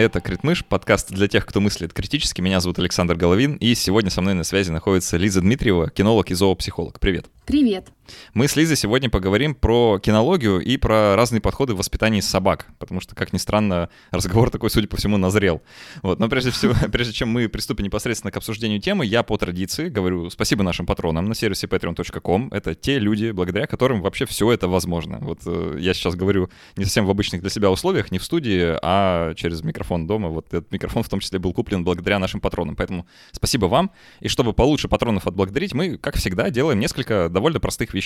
Это Критмыш, подкаст для тех, кто мыслит критически. Меня зовут Александр Головин, и сегодня со мной на связи находится Лиза Дмитриева, кинолог и зоопсихолог. Привет! Привет! Мы с Лизой сегодня поговорим про кинологию и про разные подходы в воспитании собак, потому что, как ни странно, разговор такой, судя по всему, назрел. Вот. Но прежде всего, прежде чем мы приступим непосредственно к обсуждению темы, я по традиции говорю спасибо нашим патронам на сервисе patreon.com. Это те люди, благодаря которым вообще все это возможно. Вот э, я сейчас говорю не совсем в обычных для себя условиях, не в студии, а через микрофон дома. Вот этот микрофон в том числе был куплен благодаря нашим патронам. Поэтому спасибо вам. И чтобы получше патронов отблагодарить, мы, как всегда, делаем несколько довольно простых вещей,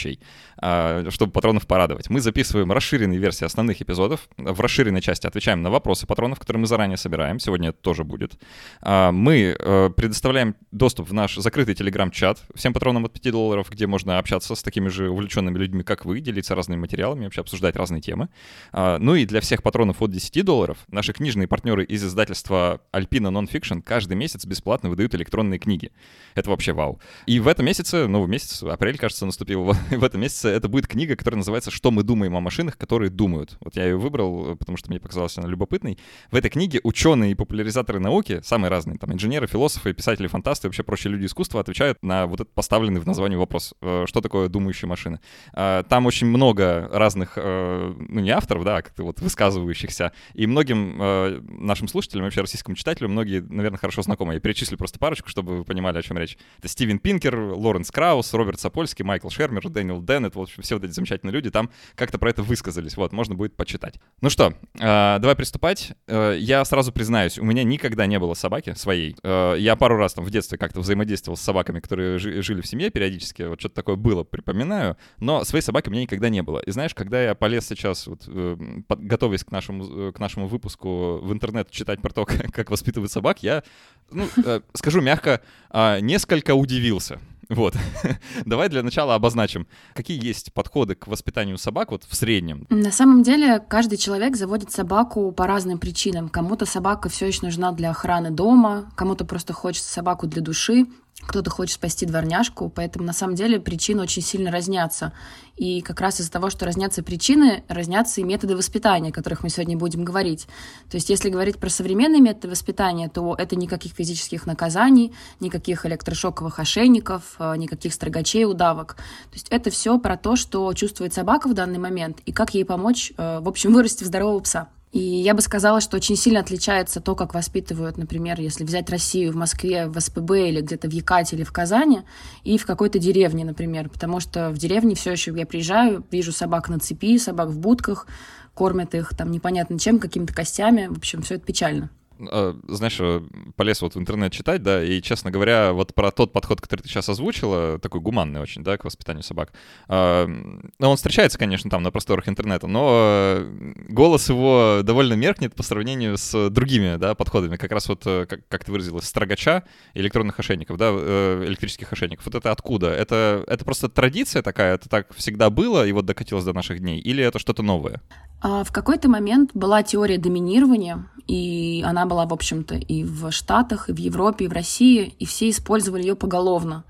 а, чтобы патронов порадовать. Мы записываем расширенные версии основных эпизодов. В расширенной части отвечаем на вопросы патронов, которые мы заранее собираем. Сегодня это тоже будет. А, мы э, предоставляем доступ в наш закрытый телеграм-чат всем патронам от 5 долларов, где можно общаться с такими же увлеченными людьми, как вы, делиться разными материалами, вообще обсуждать разные темы. А, ну и для всех патронов от 10 долларов наши книжные партнеры из издательства Alpina Nonfiction каждый месяц бесплатно выдают электронные книги. Это вообще вау. И в этом месяце, новый месяц, апрель, кажется, наступил, в этом месяце это будет книга, которая называется «Что мы думаем о машинах, которые думают». Вот я ее выбрал, потому что мне показалась она любопытной. В этой книге ученые и популяризаторы науки, самые разные, там инженеры, философы, писатели, фантасты, вообще прочие люди искусства отвечают на вот этот поставленный в названии вопрос, э, что такое думающая машина. Там очень много разных, э, ну не авторов, да, а как-то вот высказывающихся, и многим э, нашим слушателям, вообще российскому читателю, многие, наверное, хорошо знакомы. Я перечислю просто парочку, чтобы вы понимали, о чем речь. Это Стивен Пинкер, Лоренс Краус, Роберт Сапольский, Майкл Шермер, Дэниел Деннет, в общем, все вот эти замечательные люди там как-то про это высказались. Вот, можно будет почитать. Ну что, э, давай приступать. Э, я сразу признаюсь, у меня никогда не было собаки своей. Э, я пару раз там в детстве как-то взаимодействовал с собаками, которые жи- жили в семье периодически, вот что-то такое было, припоминаю, но своей собаки у меня никогда не было. И знаешь, когда я полез сейчас, вот, э, под, готовясь к нашему, к нашему выпуску в интернет читать про то, как, как воспитывать собак, я, ну, э, скажу мягко, э, несколько удивился. Вот. Давай для начала обозначим, какие есть подходы к воспитанию собак вот в среднем. На самом деле каждый человек заводит собаку по разным причинам. Кому-то собака все еще нужна для охраны дома, кому-то просто хочется собаку для души, кто-то хочет спасти дворняжку, поэтому на самом деле причины очень сильно разнятся. И как раз из-за того, что разнятся причины, разнятся и методы воспитания, о которых мы сегодня будем говорить. То есть если говорить про современные методы воспитания, то это никаких физических наказаний, никаких электрошоковых ошейников, э, никаких строгачей, удавок. То есть это все про то, что чувствует собака в данный момент и как ей помочь, э, в общем, вырасти в здорового пса. И я бы сказала, что очень сильно отличается то, как воспитывают, например, если взять Россию в Москве, в СПБ или где-то в Якате или в Казани, и в какой-то деревне, например. Потому что в деревне все еще я приезжаю, вижу собак на цепи, собак в будках, кормят их там непонятно чем, какими-то костями. В общем, все это печально. А, знаешь, э, полез вот в интернет читать, да, и, честно говоря, вот про тот подход, который ты сейчас озвучила, такой гуманный очень, да, к воспитанию собак, а, ну, он встречается, конечно, там на просторах интернета, но голос его довольно меркнет по сравнению с другими, да, подходами, как раз вот, э, как, как ты выразилась, строгача электронных ошейников, да, э, электрических ошейников. Вот это откуда? Это, это просто традиция такая, это так всегда было и вот докатилось до наших дней, или это что-то новое? А, в какой-то момент была теория доминирования, и она была, в общем-то, и в Штатах, и в Европе, и в России, и все использовали ее поголовно.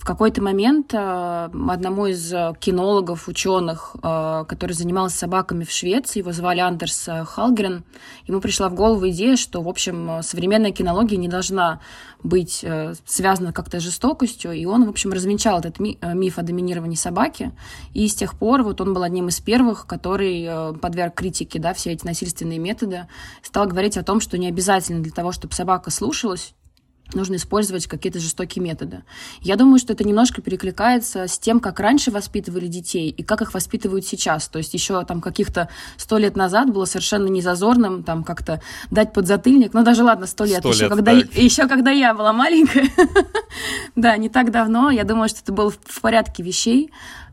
В какой-то момент э, одному из э, кинологов, ученых, э, который занимался собаками в Швеции, его звали Андерс Халгрен, ему пришла в голову идея, что, в общем, современная кинология не должна быть связана как-то с жестокостью, и он, в общем, развенчал этот миф о доминировании собаки, и с тех пор вот он был одним из первых, который подверг критике, да, все эти насильственные методы, стал говорить о том, что не обязательно для того, чтобы собака слушалась, нужно использовать какие-то жестокие методы. Я думаю, что это немножко перекликается с тем, как раньше воспитывали детей и как их воспитывают сейчас. То есть еще там каких-то сто лет назад было совершенно незазорным там как-то дать подзатыльник. Ну даже ладно, сто лет. 100 еще, лет когда, еще когда я была маленькая. да, не так давно. Я думаю, что это было в порядке вещей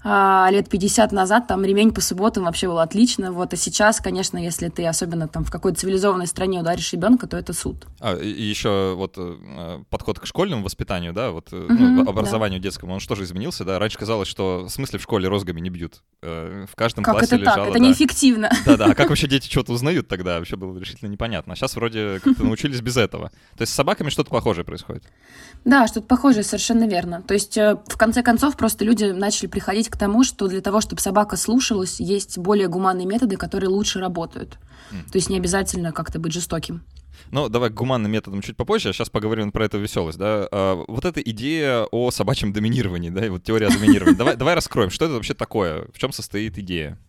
а, лет 50 назад там ремень по субботам вообще был отлично, вот, а сейчас, конечно, если ты особенно там в какой-то цивилизованной стране ударишь ребенка, то это суд. А, и еще вот э, подход к школьному воспитанию, да, вот угу, ну, образованию да. детскому, он что же изменился, да? Раньше казалось, что в смысле в школе розгами не бьют, э, в каждом как классе это лежало... так? Это да. неэффективно. Да-да, а как вообще дети что-то узнают тогда? Вообще было решительно непонятно. А сейчас вроде как-то научились без этого. То есть с собаками что-то похожее происходит? Да, что-то похожее, совершенно верно. То есть в конце концов просто люди начали приходить к к тому, что для того, чтобы собака слушалась, есть более гуманные методы, которые лучше работают. Mm. То есть не обязательно как-то быть жестоким. Ну, давай к гуманным методам чуть попозже, а сейчас поговорим про эту веселость, да. А, вот эта идея о собачьем доминировании, да, и вот теория доминирования. Давай, давай раскроем, что это вообще такое, в чем состоит идея?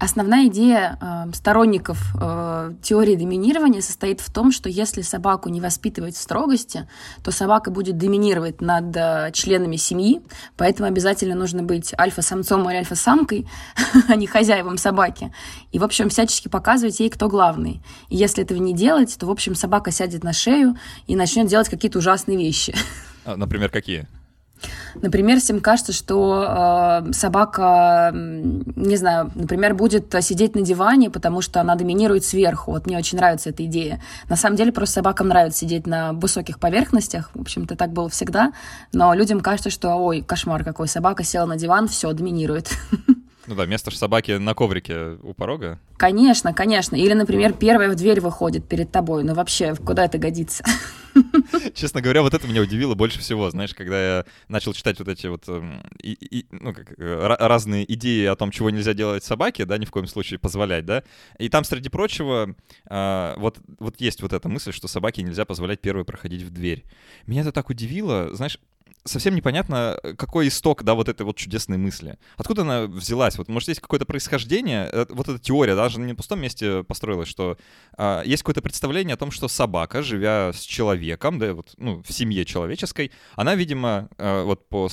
Основная идея э, сторонников э, теории доминирования состоит в том, что если собаку не воспитывать в строгости, то собака будет доминировать над э, членами семьи, поэтому обязательно нужно быть альфа-самцом или альфа-самкой, а не хозяевам собаки. И, в общем, всячески показывать ей, кто главный. И если этого не делать, то, в общем, собака сядет на шею и начнет делать какие-то ужасные вещи. А, например, какие? Например, всем кажется, что э, собака, не знаю, например, будет сидеть на диване, потому что она доминирует сверху. Вот мне очень нравится эта идея. На самом деле просто собакам нравится сидеть на высоких поверхностях. В общем-то, так было всегда. Но людям кажется, что, ой, кошмар какой, собака села на диван, все, доминирует. Ну да, место собаки на коврике у порога. Конечно, конечно. Или, например, первая в дверь выходит перед тобой. Ну вообще, куда это годится? Честно говоря, вот это меня удивило больше всего. Знаешь, когда я начал читать вот эти вот эм, и, и, ну, как, э, разные идеи о том, чего нельзя делать собаке, да, ни в коем случае позволять, да. И там, среди прочего, э, вот, вот есть вот эта мысль, что собаке нельзя позволять первой проходить в дверь. Меня это так удивило. Знаешь, совсем непонятно, какой исток, да, вот этой вот чудесной мысли. Откуда она взялась? Вот, может, есть какое-то происхождение? Э, вот эта теория даже не на пустом месте построилась, что а, есть какое-то представление о том, что собака, живя с человеком, да, вот, ну, в семье человеческой, она, видимо, а, вот по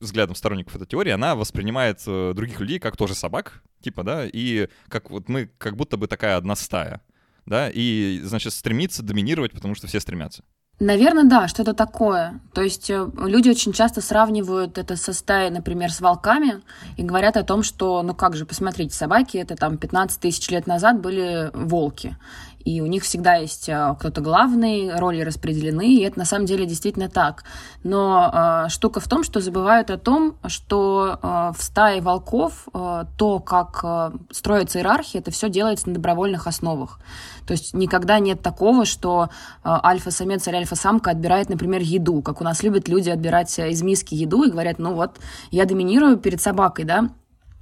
взглядам сторонников этой теории, она воспринимает других людей как тоже собак, типа, да, и как вот мы, как будто бы такая одна стая, да, и, значит, стремится доминировать, потому что все стремятся. Наверное, да, что-то такое. То есть э, люди очень часто сравнивают это со стаей, например, с волками и говорят о том, что, ну как же, посмотрите, собаки, это там 15 тысяч лет назад были волки и у них всегда есть а, кто-то главный, роли распределены, и это на самом деле действительно так. Но э, штука в том, что забывают о том, что э, в стае волков э, то, как э, строится иерархия, это все делается на добровольных основах. То есть никогда нет такого, что э, альфа-самец или альфа-самка отбирает, например, еду, как у нас любят люди отбирать из миски еду и говорят, ну вот, я доминирую перед собакой, да,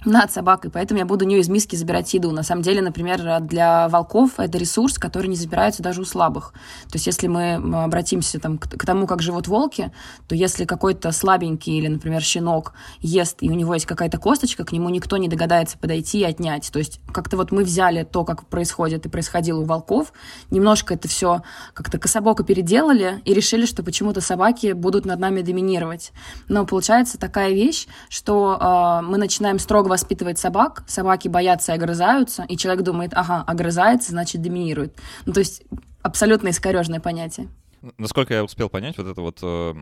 над собакой, поэтому я буду у нее из миски забирать еду. На самом деле, например, для волков это ресурс, который не забирается даже у слабых. То есть, если мы обратимся там, к, тому, как живут волки, то если какой-то слабенький или, например, щенок ест, и у него есть какая-то косточка, к нему никто не догадается подойти и отнять. То есть, как-то вот мы взяли то, как происходит и происходило у волков, немножко это все как-то кособоко переделали и решили, что почему-то собаки будут над нами доминировать. Но получается такая вещь, что э, мы начинаем строго воспитывает собак, собаки боятся и огрызаются, и человек думает, ага, огрызается, значит, доминирует. Ну, то есть абсолютно искорежное понятие. Насколько я успел понять, вот это вот э,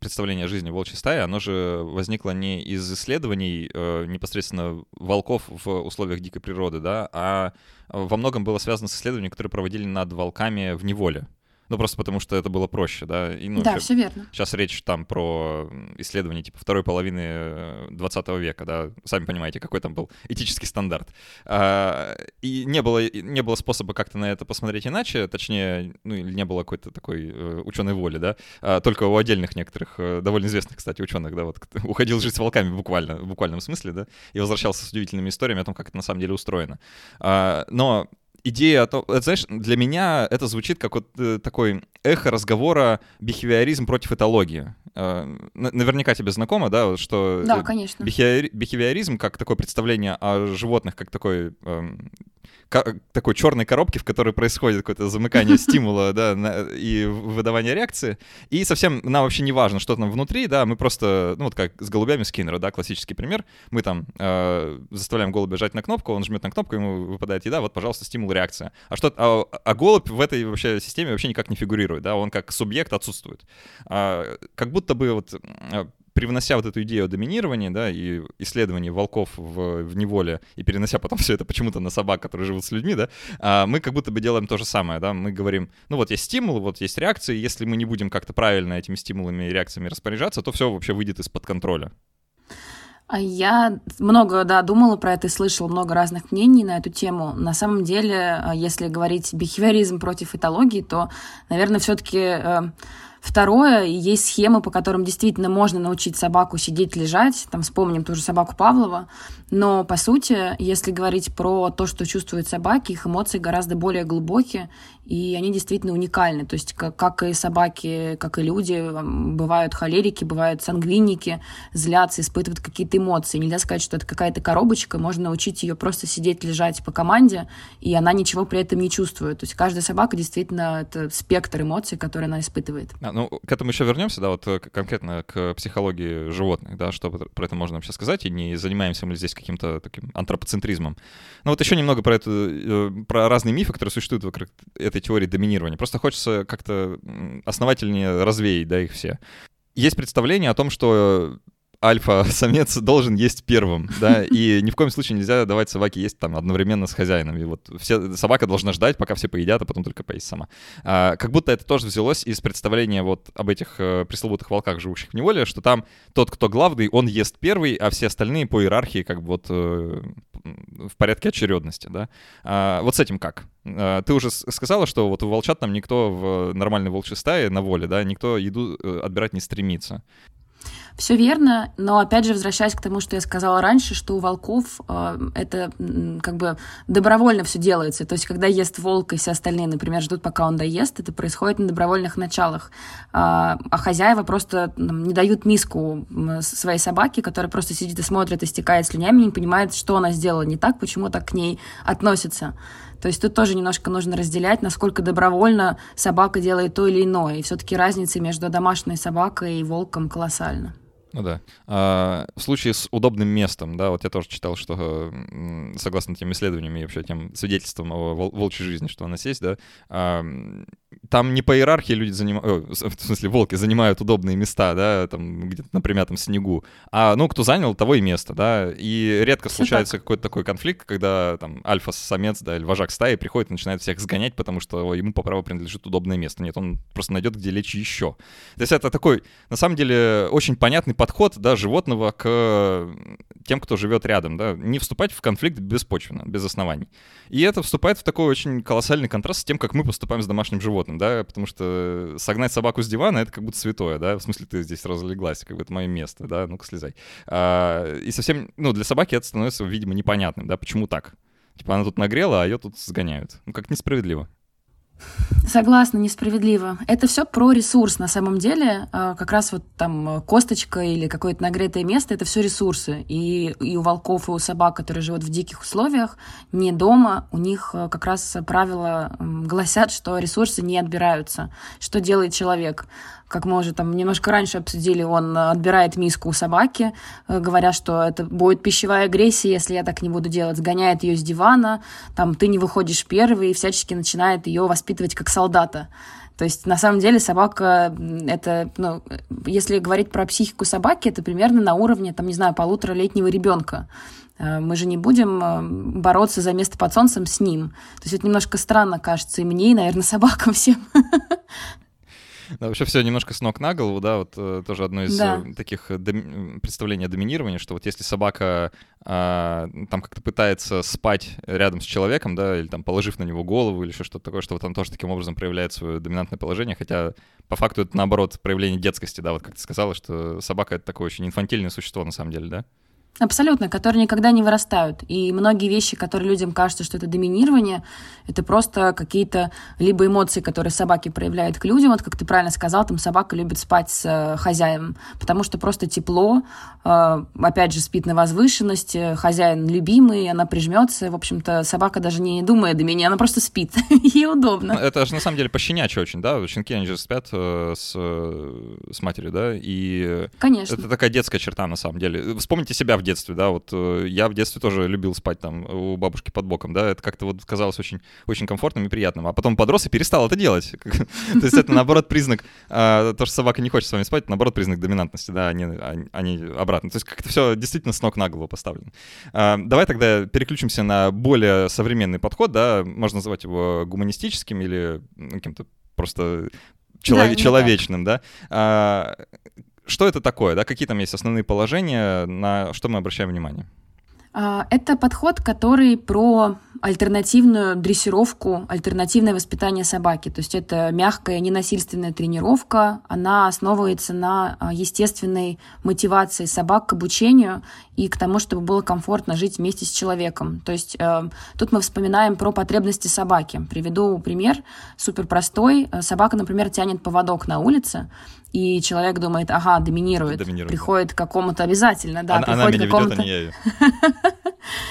представление о жизни волчьей стаи, оно же возникло не из исследований э, непосредственно волков в условиях дикой природы, да, а во многом было связано с исследованиями, которые проводили над волками в неволе. Ну, просто потому что это было проще, да? И, ну, да, все верно. Сейчас речь там про исследования типа второй половины 20 э, века, да? Сами понимаете, какой там был этический стандарт. А, и не было, не было способа как-то на это посмотреть иначе, точнее, ну, или не было какой-то такой э, ученой воли, да? А, только у отдельных некоторых, э, довольно известных, кстати, ученых, да, вот уходил жить с волками буквально, в буквальном смысле, да? И возвращался с удивительными историями о том, как это на самом деле устроено. А, но идея о том, это, знаешь, для меня это звучит как вот э, такой эхо разговора бихевиоризм против этологии. Э, наверняка тебе знакомо, да, что да, конечно. бихевиоризм как такое представление о животных, как такой эм, такой черной коробки, в которой происходит какое-то замыкание стимула, да, и выдавание реакции. И совсем нам вообще не важно, что там внутри, да, мы просто, ну вот как с голубями Скиннера, да, классический пример. Мы там э, заставляем голубя жать на кнопку, он жмет на кнопку, ему выпадает еда, вот, пожалуйста, стимул, реакция. А что, а, а голубь в этой вообще системе вообще никак не фигурирует, да, он как субъект отсутствует. А, как будто бы вот привнося вот эту идею о доминировании, да, и исследовании волков в, в неволе, и перенося потом все это почему-то на собак, которые живут с людьми, да, а мы как будто бы делаем то же самое, да, мы говорим, ну вот есть стимул, вот есть реакции, если мы не будем как-то правильно этими стимулами и реакциями распоряжаться, то все вообще выйдет из-под контроля. А я много, да, думала про это и слышала много разных мнений на эту тему. На самом деле, а, если говорить бихевиоризм против этологии, то, наверное, все-таки э, Второе, есть схемы, по которым действительно можно научить собаку сидеть, лежать. Там вспомним ту же собаку Павлова. Но, по сути, если говорить про то, что чувствуют собаки, их эмоции гораздо более глубокие, и они действительно уникальны. То есть, как, как и собаки, как и люди, бывают холерики, бывают сангвиники, злятся, испытывают какие-то эмоции. Нельзя сказать, что это какая-то коробочка, можно научить ее просто сидеть, лежать по команде, и она ничего при этом не чувствует. То есть каждая собака действительно это спектр эмоций, которые она испытывает. Ну, к этому еще вернемся, да, вот э, конкретно к психологии животных, да, что про это можно вообще сказать, и не занимаемся мы здесь каким-то таким антропоцентризмом. Ну вот еще немного про это, э, про разные мифы, которые существуют вокруг этой теории доминирования. Просто хочется как-то основательнее развеять, да, их все. Есть представление о том, что альфа-самец должен есть первым, да, и ни в коем случае нельзя давать собаке есть там одновременно с хозяином. И вот все, собака должна ждать, пока все поедят, а потом только поесть сама. А, как будто это тоже взялось из представления вот об этих э, пресловутых волках, живущих в неволе, что там тот, кто главный, он ест первый, а все остальные по иерархии как бы вот э, в порядке очередности, да. А, вот с этим как? А, ты уже сказала, что вот у волчат там никто в нормальной волчьей стае на воле, да, никто еду э, отбирать не стремится. Все верно, но опять же возвращаясь к тому, что я сказала раньше, что у волков э, это как бы добровольно все делается. То есть, когда ест волк и все остальные, например, ждут, пока он доест, это происходит на добровольных началах. Э, а хозяева просто не дают миску своей собаке, которая просто сидит и смотрит, истекает слюнями, не понимает, что она сделала не так, почему так к ней относится. То есть тут тоже немножко нужно разделять, насколько добровольно собака делает то или иное. И все-таки разница между домашней собакой и волком колоссальна. Ну да. А, в случае с удобным местом, да, вот я тоже читал, что согласно тем исследованиям и вообще тем свидетельствам о волчьей жизни, что у нас есть, да, а, там не по иерархии люди занимают, в смысле, волки занимают удобные места, да, там где-то на примятом снегу, а, ну, кто занял, того и место, да, и редко Все случается какой-то такой конфликт, когда там альфа-самец, да, или вожак стаи приходит и начинает всех сгонять, потому что ему по праву принадлежит удобное место. Нет, он просто найдет, где лечь еще. То есть это такой, на самом деле, очень понятный подход, да, животного к тем, кто живет рядом, да, не вступать в конфликт беспочвенно, без оснований. И это вступает в такой очень колоссальный контраст с тем, как мы поступаем с домашним животным, да, потому что согнать собаку с дивана — это как будто святое, да, в смысле ты здесь разлеглась, как бы это мое место, да, ну-ка слезай. А, и совсем, ну, для собаки это становится, видимо, непонятным, да, почему так? Типа она тут нагрела, а ее тут сгоняют. Ну, как несправедливо. Согласна, несправедливо. Это все про ресурс на самом деле. А, как раз вот там косточка или какое-то нагретое место это все ресурсы. И, и у волков, и у собак, которые живут в диких условиях, не дома, у них а, как раз правила гласят, что ресурсы не отбираются. Что делает человек? как мы уже там немножко раньше обсудили, он отбирает миску у собаки, э, говоря, что это будет пищевая агрессия, если я так не буду делать, сгоняет ее с дивана, там ты не выходишь первый, и всячески начинает ее воспитывать как солдата. То есть, на самом деле, собака, это, ну, если говорить про психику собаки, это примерно на уровне, там, не знаю, полуторалетнего ребенка. Э, мы же не будем э, бороться за место под солнцем с ним. То есть это немножко странно кажется и мне, и, наверное, собакам всем. Да, вообще все немножко с ног на голову, да, вот э, тоже одно из да. Э, таких э, доми- представлений о доминировании, что вот если собака а, там как-то пытается спать рядом с человеком, да, или там положив на него голову или еще что-то такое, что вот он тоже таким образом проявляет свое доминантное положение, хотя по факту это наоборот проявление детскости, да, вот как ты сказала, что собака — это такое очень инфантильное существо на самом деле, да? Абсолютно, которые никогда не вырастают. И многие вещи, которые людям кажутся, что это доминирование, это просто какие-то либо эмоции, которые собаки проявляют к людям. Вот как ты правильно сказал, там собака любит спать с э, хозяином, потому что просто тепло, э, опять же, спит на возвышенности, хозяин любимый, она прижмется. В общем-то, собака даже не думает о меня, она просто спит. Ей удобно. Это же на самом деле пощенячье очень, да? Щенки, они же спят э, с, с матерью, да? И Конечно. Это такая детская черта на самом деле. Вспомните себя в детстве, да, вот э, я в детстве тоже любил спать там у бабушки под боком, да, это как-то вот казалось очень, очень комфортным и приятным, а потом подрос и перестал это делать. То есть это, наоборот, признак, а, то, что собака не хочет с вами спать, наоборот, признак доминантности, да, они, обратно. То есть как-то все действительно с ног на голову поставлено. А, давай тогда переключимся на более современный подход, да, можно называть его гуманистическим или каким-то просто да, человечным, да. А, что это такое, да, какие там есть основные положения, на что мы обращаем внимание? А, это подход, который про альтернативную дрессировку, альтернативное воспитание собаки. То есть это мягкая, ненасильственная тренировка. Она основывается на а, естественной мотивации собак к обучению и к тому, чтобы было комфортно жить вместе с человеком. То есть э, тут мы вспоминаем про потребности собаки. Приведу пример, супер простой. Собака, например, тянет поводок на улице, и человек думает, ага, доминирует, доминирует приходит да. к какому-то обязательно, да, она, приходит она к какому-то... Ведет, а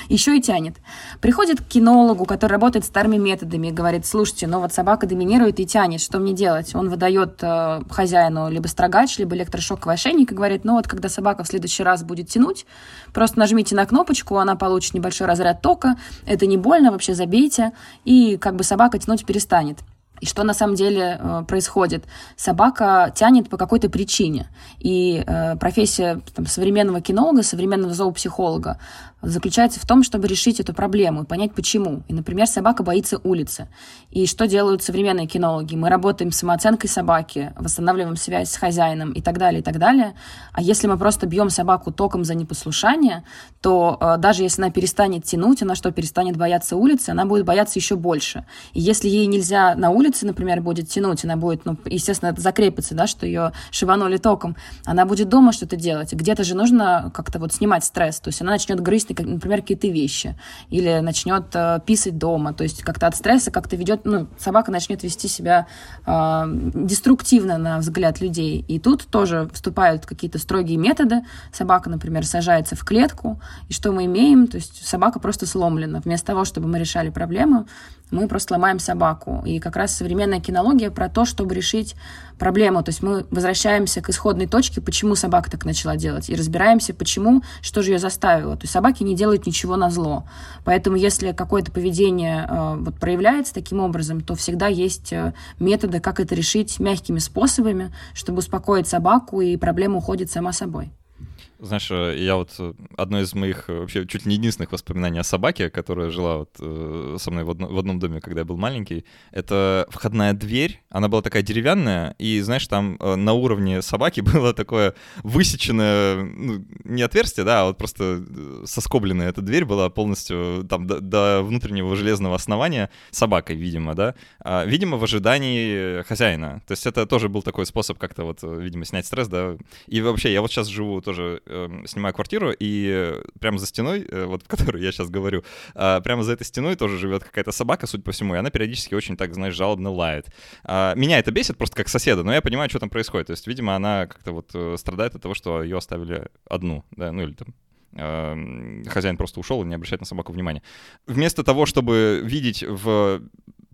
Еще и тянет. Приходит к кинологу, который работает старыми методами, и говорит, слушайте, ну вот собака доминирует и тянет, что мне делать? Он выдает э, хозяину либо строгач, либо электрошоковый ошейник и говорит, ну вот когда собака в следующий раз будет тянуть, просто нажмите на кнопочку, она получит небольшой разряд тока, это не больно, вообще забейте, и как бы собака тянуть перестанет. И что на самом деле э, происходит? Собака тянет по какой-то причине. И э, профессия там, современного кинолога, современного зоопсихолога заключается в том, чтобы решить эту проблему и понять, почему. И, например, собака боится улицы. И что делают современные кинологи? Мы работаем с самооценкой собаки, восстанавливаем связь с хозяином и так далее, и так далее. А если мы просто бьем собаку током за непослушание, то э, даже если она перестанет тянуть, она что, перестанет бояться улицы, она будет бояться еще больше. И если ей нельзя на улице, например, будет тянуть, она будет, ну, естественно, это закрепится, да, что ее шибанули током, она будет дома что-то делать. Где-то же нужно как-то вот снимать стресс. То есть она начнет грызть например, какие-то вещи, или начнет э, писать дома, то есть как-то от стресса как-то ведет, ну, собака начнет вести себя э, деструктивно на взгляд людей. И тут тоже вступают какие-то строгие методы. Собака, например, сажается в клетку, и что мы имеем? То есть собака просто сломлена. Вместо того, чтобы мы решали проблему, мы просто ломаем собаку. И как раз современная кинология про то, чтобы решить проблему. То есть мы возвращаемся к исходной точке, почему собака так начала делать, и разбираемся, почему, что же ее заставило. То есть собаки не делают ничего на зло. Поэтому если какое-то поведение э, вот, проявляется таким образом, то всегда есть э, методы, как это решить мягкими способами, чтобы успокоить собаку, и проблема уходит сама собой. Знаешь, э, я вот э, одно из моих э, вообще чуть ли не единственных воспоминаний о собаке, которая жила вот со мной в, одно, в одном доме, когда я был маленький, это входная дверь. Она была такая деревянная, и знаешь, там на уровне собаки было такое высеченное, ну, не отверстие, да, а вот просто соскобленная эта дверь была полностью там до, до внутреннего железного основания собакой, видимо, да. А, видимо, в ожидании хозяина. То есть это тоже был такой способ как-то вот, видимо, снять стресс, да. И вообще, я вот сейчас живу тоже э, снимаю квартиру, и прямо за стеной, э, вот в которой я сейчас говорю, э, прямо за этой стеной тоже живет какая-то собака, судя по всему, и она периодически очень так, знаешь, жалобно лает. Э, меня это бесит просто как соседа, но я понимаю, что там происходит. То есть, видимо, она как-то вот э, страдает от того, что ее оставили одну, да, ну или там э, хозяин просто ушел и не обращает на собаку внимания. Вместо того, чтобы видеть в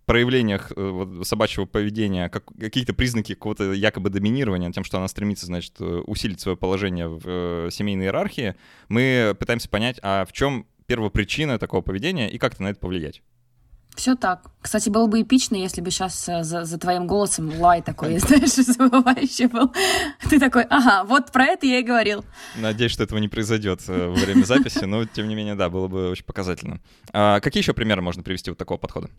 проявлениях э, собачьего поведения как, какие-то признаки какого-то якобы доминирования, тем, что она стремится, значит, э, усилить свое положение в э, семейной иерархии, мы пытаемся понять, а в чем первопричина такого поведения и как-то на это повлиять. Все так. Кстати, было бы эпично, если бы сейчас за, за твоим голосом лай такой, знаешь, забывающий был. Ты такой, ага, вот про это я и говорил. Надеюсь, что этого не произойдет во время записи, но тем не менее, да, было бы очень показательно. А какие еще примеры можно привести вот такого подхода?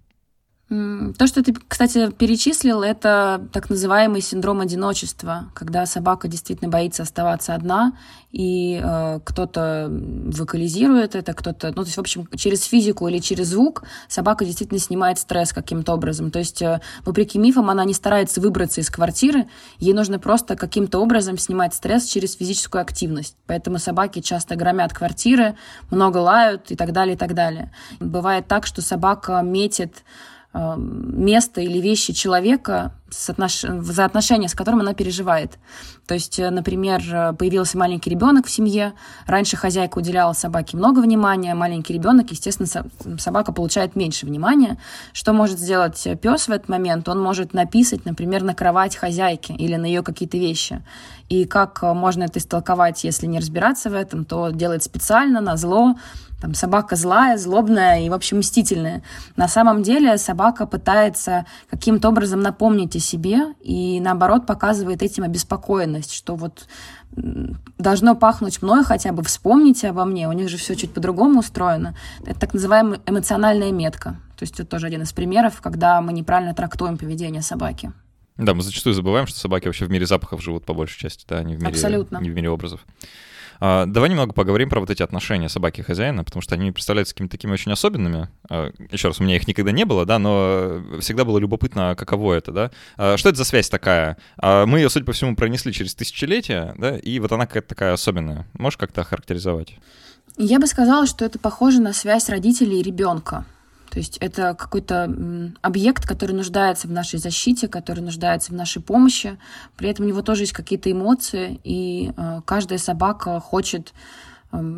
То, что ты, кстати, перечислил, это так называемый синдром одиночества, когда собака действительно боится оставаться одна, и э, кто-то вокализирует это, кто-то, ну, то есть, в общем, через физику или через звук собака действительно снимает стресс каким-то образом. То есть, э, вопреки мифам, она не старается выбраться из квартиры, ей нужно просто каким-то образом снимать стресс через физическую активность. Поэтому собаки часто громят квартиры, много лают и так далее, и так далее. Бывает так, что собака метит место или вещи человека соотнош... за отношения, с которым она переживает. То есть, э, например, появился маленький ребенок в семье, раньше хозяйка уделяла собаке много внимания, маленький ребенок, естественно, собака получает меньше внимания. Что может сделать пес в этот момент? Он может написать, например, на кровать хозяйки или на ее какие-то вещи. И как можно это истолковать, если не разбираться в этом, то делает специально, на зло, там собака злая, злобная и, в общем, мстительная. На самом деле собака пытается каким-то образом напомнить себе и, наоборот, показывает этим обеспокоенность, что вот должно пахнуть мной хотя бы, вспомните обо мне, у них же все чуть по-другому устроено. Это так называемая эмоциональная метка. То есть это тоже один из примеров, когда мы неправильно трактуем поведение собаки. Да, мы зачастую забываем, что собаки вообще в мире запахов живут по большей части, да, не в мире, Абсолютно. не в мире образов. А, давай немного поговорим про вот эти отношения собаки и хозяина, потому что они представляются какими-то такими очень особенными. А, еще раз, у меня их никогда не было, да, но всегда было любопытно, каково это, да. А, что это за связь такая? Мы ее, судя по всему, пронесли через тысячелетия, да, и вот она какая-то такая особенная. Можешь как-то охарактеризовать? Я бы сказала, что это похоже на связь родителей и ребенка. То есть это какой-то объект, который нуждается в нашей защите, который нуждается в нашей помощи. При этом у него тоже есть какие-то эмоции, и э, каждая собака хочет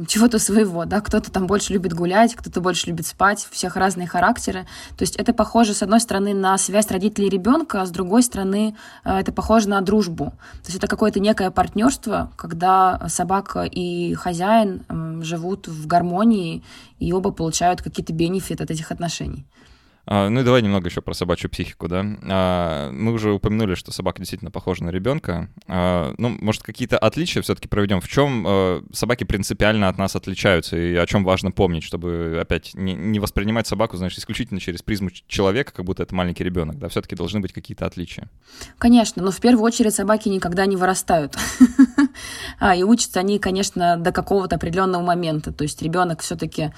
чего-то своего, да, кто-то там больше любит гулять, кто-то больше любит спать, у всех разные характеры. То есть это похоже, с одной стороны, на связь родителей и ребенка, а с другой стороны, э, это похоже на дружбу. То есть это какое-то некое партнерство, когда собака и хозяин живут в гармонии, и оба получают какие-то бенефиты от этих отношений. А, ну и давай немного еще про собачью психику, да. А, мы уже упомянули, что собака действительно похожа на ребенка. А, ну, может, какие-то отличия все-таки проведем? В чем собаки принципиально от нас отличаются и о чем важно помнить, чтобы опять не, воспринимать собаку, знаешь, исключительно через призму человека, как будто это маленький ребенок, да? Все-таки должны быть какие-то отличия. Конечно, но в первую очередь собаки никогда не вырастают. И учатся они, конечно, до какого-то определенного момента. То есть ребенок все-таки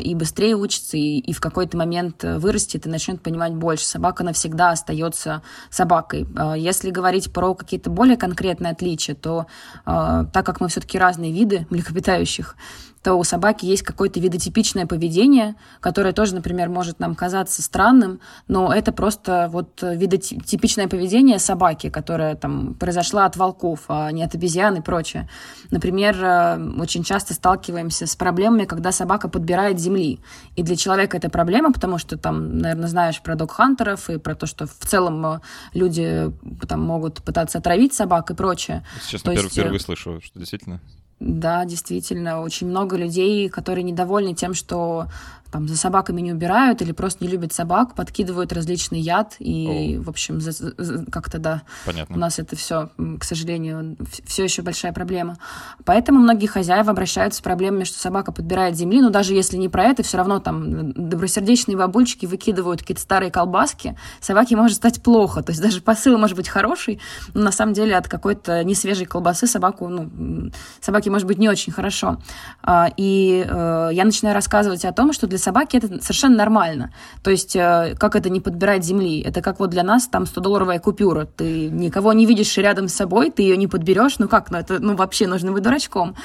и быстрее учится, и, в какой-то момент вырастет вырастет и начнет понимать больше. Собака навсегда остается собакой. А, если говорить про какие-то более конкретные отличия, то а, так как мы все-таки разные виды млекопитающих, то у собаки есть какое-то видотипичное поведение, которое тоже, например, может нам казаться странным, но это просто вот видотипичное поведение собаки, которое там произошло от волков, а не от обезьян и прочее. Например, э, очень часто сталкиваемся с проблемами, когда собака подбирает земли. И для человека это проблема, потому что там, наверное, знаешь про док-хантеров и про то, что в целом э, люди там могут пытаться отравить собак и прочее. Сейчас, то есть... впервые слышу, что действительно да, действительно, очень много людей, которые недовольны тем, что там за собаками не убирают или просто не любят собак, подкидывают различный яд и, О. в общем, как-то да, Понятно. у нас это все, к сожалению, все еще большая проблема. Поэтому многие хозяева обращаются с проблемами, что собака подбирает земли, но даже если не про это, все равно там добросердечные бабульчики выкидывают какие-то старые колбаски, собаке может стать плохо, то есть даже посыл может быть хороший, но на самом деле от какой-то несвежей колбасы собаку, ну, собаке может быть не очень хорошо. А, и э, я начинаю рассказывать о том, что для собаки это совершенно нормально. То есть, э, как это не подбирать земли? Это как вот для нас там 100-долларовая купюра. Ты никого не видишь рядом с собой, ты ее не подберешь. Ну как, ну это ну, вообще нужно быть дурачком.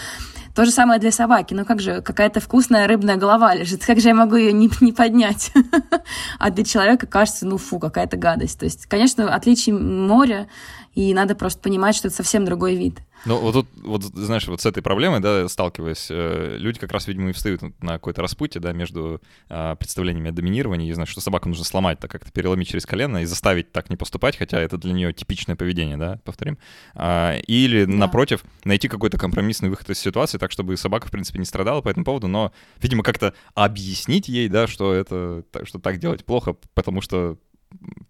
То же самое для собаки. Ну как же, какая-то вкусная рыбная голова лежит. Как же я могу ее не, не поднять? А для человека кажется, ну фу, какая-то гадость. То есть, конечно, отличие моря, и надо просто понимать, что это совсем другой вид. Ну, вот тут, вот, знаешь, вот с этой проблемой, да, сталкиваясь, э, люди как раз, видимо, и встают на какой-то распутье, да, между э, представлениями о доминировании, и, знаешь, что собаку нужно сломать, так как-то переломить через колено и заставить так не поступать, хотя это для нее типичное поведение, да, повторим. А, или, да. напротив, найти какой-то компромиссный выход из ситуации, так, чтобы собака, в принципе, не страдала по этому поводу, но, видимо, как-то объяснить ей, да, что это, что так делать плохо, потому что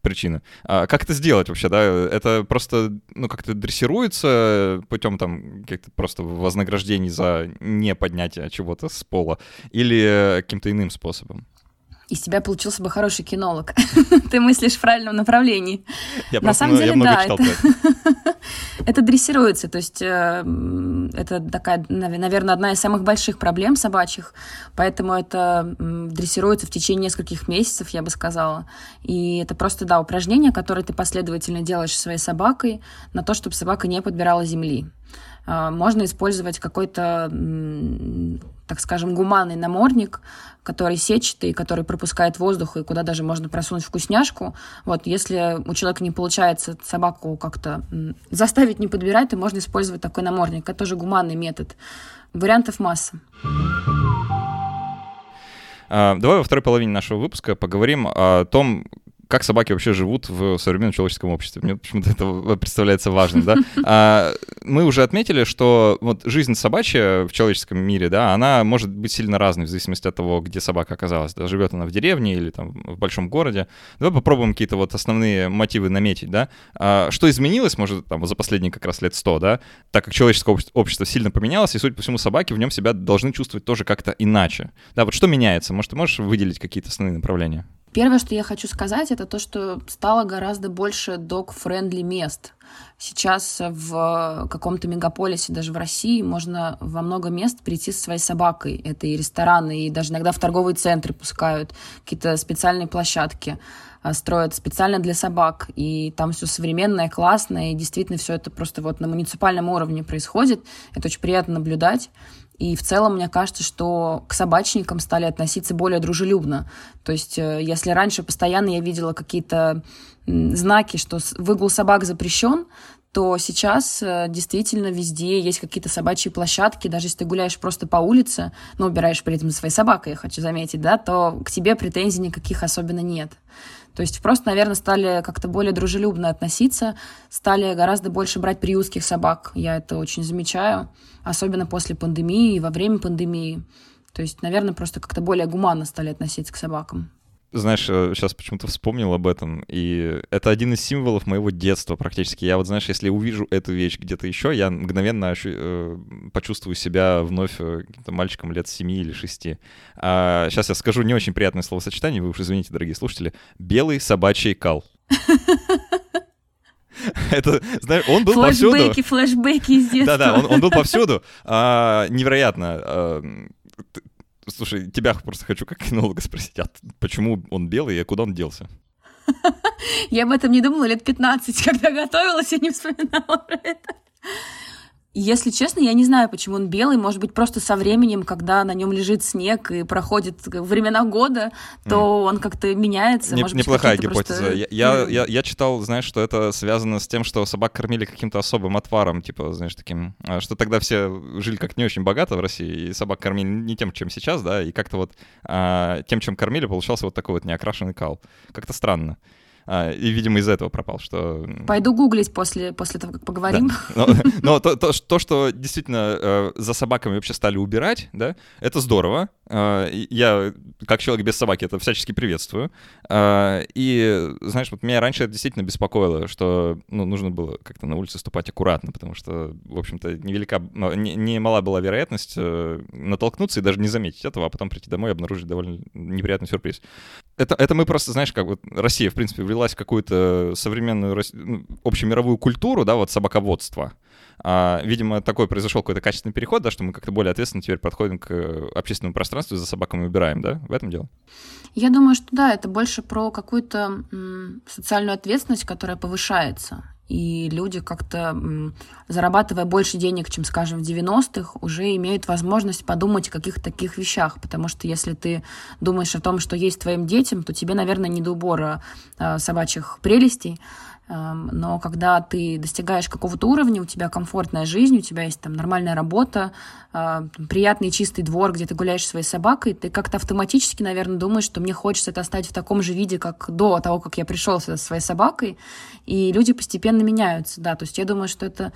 причина. А как это сделать вообще, да? Это просто, ну, как-то дрессируется путем там каких-то просто вознаграждений за не поднятие чего-то с пола или каким-то иным способом? Из тебя получился бы хороший кинолог. Ты мыслишь в правильном направлении. Я На самом деле, да, это, это дрессируется. То есть э, это такая, наверное, одна из самых больших проблем собачьих. Поэтому это дрессируется в течение нескольких месяцев, я бы сказала. И это просто, да, упражнение, которое ты последовательно делаешь своей собакой на то, чтобы собака не подбирала земли. А, можно использовать какой-то, так скажем, гуманный намордник, который сетчатый, который пропускает воздух и куда даже можно просунуть вкусняшку. Вот, если у человека не получается собаку как-то заставить не подбирать, то можно использовать такой намордник. Это тоже гуманный метод. Вариантов масса. А, давай во второй половине нашего выпуска поговорим о том, как собаки вообще живут в современном человеческом обществе. Мне почему-то это представляется важным, да. А, мы уже отметили, что вот жизнь собачья в человеческом мире, да, она может быть сильно разной в зависимости от того, где собака оказалась. Да, живет она в деревне или там в большом городе. Давай попробуем какие-то вот основные мотивы наметить, да. А, что изменилось, может, там, за последние как раз лет сто, да, так как человеческое общество сильно поменялось, и, судя по всему, собаки в нем себя должны чувствовать тоже как-то иначе. Да, вот что меняется? Может, ты можешь выделить какие-то основные направления? Первое, что я хочу сказать, это то, что стало гораздо больше dog-friendly мест. Сейчас в каком-то мегаполисе, даже в России, можно во много мест прийти со своей собакой. Это и рестораны, и даже иногда в торговые центры пускают какие-то специальные площадки а, строят специально для собак, и там все современное, классное, и действительно все это просто вот на муниципальном уровне происходит. Это очень приятно наблюдать. И в целом, мне кажется, что к собачникам стали относиться более дружелюбно. То есть, э, если раньше постоянно я видела какие-то знаки, что выгул собак запрещен, то сейчас э, действительно везде есть какие-то собачьи площадки. Даже если ты гуляешь просто по улице, но убираешь при этом своей собакой, я хочу заметить, да, то к тебе претензий никаких особенно нет. То есть просто, наверное, стали как-то более дружелюбно относиться, стали гораздо больше брать приютских собак. Я это очень замечаю, особенно после пандемии и во время пандемии. То есть, наверное, просто как-то более гуманно стали относиться к собакам. Знаешь, сейчас э, почему-то вспомнил об этом, и это один из символов моего детства практически. Я вот, знаешь, если увижу эту вещь где-то еще, я мгновенно ощу- э, почувствую себя вновь э, мальчиком лет 7 или 6. А сейчас я скажу не очень приятное словосочетание, вы уж извините, дорогие слушатели. Белый собачий кал. Это, знаешь, он был повсюду. Флэшбэки, флэшбэки из детства. Да-да, он, он был повсюду. А, невероятно. А, Слушай, тебя просто хочу как кинолога спросить, а почему он белый и куда он делся? Я об этом не думала лет 15, когда готовилась, я не вспоминала про это. Если честно, я не знаю, почему он белый. Может быть, просто со временем, когда на нем лежит снег и проходит времена года, то mm. он как-то меняется. Не, Может неплохая быть, гипотеза. Просто... Я, я, я, я читал, знаешь, что это связано с тем, что собак кормили каким-то особым отваром, типа, знаешь, таким, а, что тогда все жили как не очень богато в России, и собак кормили не тем, чем сейчас, да, и как-то вот а, тем, чем кормили, получался вот такой вот неокрашенный кал. Как-то странно. А, и, видимо, из-за этого пропал, что... Пойду гуглить после, после того, как поговорим. Да. Но, но то, то, то, что действительно э, за собаками вообще стали убирать, да, это здорово. Э, я, как человек без собаки, это всячески приветствую. Э, и, знаешь, вот меня раньше это действительно беспокоило, что ну, нужно было как-то на улице ступать аккуратно, потому что, в общем-то, невелика, не, не мала была вероятность э, натолкнуться и даже не заметить этого, а потом прийти домой и обнаружить довольно неприятный сюрприз. Это, это мы просто, знаешь, как вот Россия, в принципе, влилась в какую-то современную ну, общемировую культуру, да, вот собаководства. А, видимо, такой произошел какой-то качественный переход, да, что мы как-то более ответственно теперь подходим к общественному пространству и за собаками убираем, да? В этом дело? Я думаю, что да, это больше про какую-то социальную ответственность, которая повышается и люди как-то, зарабатывая больше денег, чем, скажем, в 90-х, уже имеют возможность подумать о каких-то таких вещах, потому что если ты думаешь о том, что есть твоим детям, то тебе, наверное, не до убора э, собачьих прелестей, но когда ты достигаешь какого-то уровня, у тебя комфортная жизнь, у тебя есть там нормальная работа, э, приятный чистый двор, где ты гуляешь со своей собакой, ты как-то автоматически, наверное, думаешь, что мне хочется это оставить в таком же виде, как до того, как я пришел со своей собакой, и люди постепенно меняются, да, то есть я думаю, что это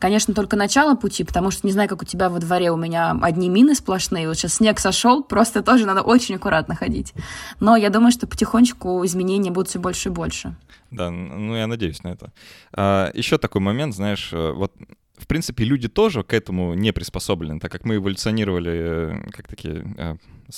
Конечно, только начало пути, потому что не знаю, как у тебя во дворе, у меня одни мины сплошные. Вот сейчас снег сошел, просто тоже надо очень аккуратно ходить. Но я думаю, что потихонечку изменения будут все больше и больше. Да, ну я надеюсь на это. А, еще такой момент, знаешь, э, вот в принципе, люди тоже к этому не приспособлены, так как мы эволюционировали э, как такие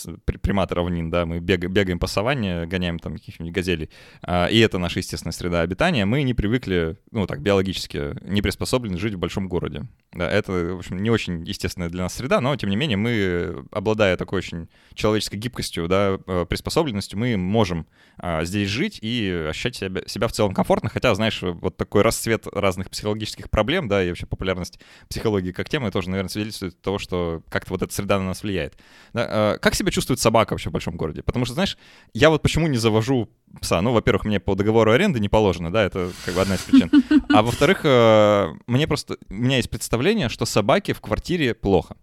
э, приматы равнин, да, мы бегаем, бегаем по саванне, гоняем там каких-нибудь газелей, а, и это наша естественная среда обитания, мы не привыкли, ну так, биологически не приспособлены жить в большом городе. Да, это, в общем, не очень естественная для нас среда, но, тем не менее, мы, обладая такой очень человеческой гибкостью, да, э, приспособленностью, мы можем а, здесь жить и ощущать себя, себя в целом комфортно, хотя, знаешь, вот такой расцвет разных психологических проблем, да, и вообще популярность психологии как темы тоже, наверное, свидетельствует того, что как-то вот эта среда на нас влияет. Да, а, как себя чувствует собака вообще в большом городе? Потому что, знаешь, я вот почему не завожу пса. Ну, во-первых, мне по договору аренды не положено, да, это как бы одна из причин. А во-вторых, э, мне просто, у меня есть представление, что собаке в квартире плохо.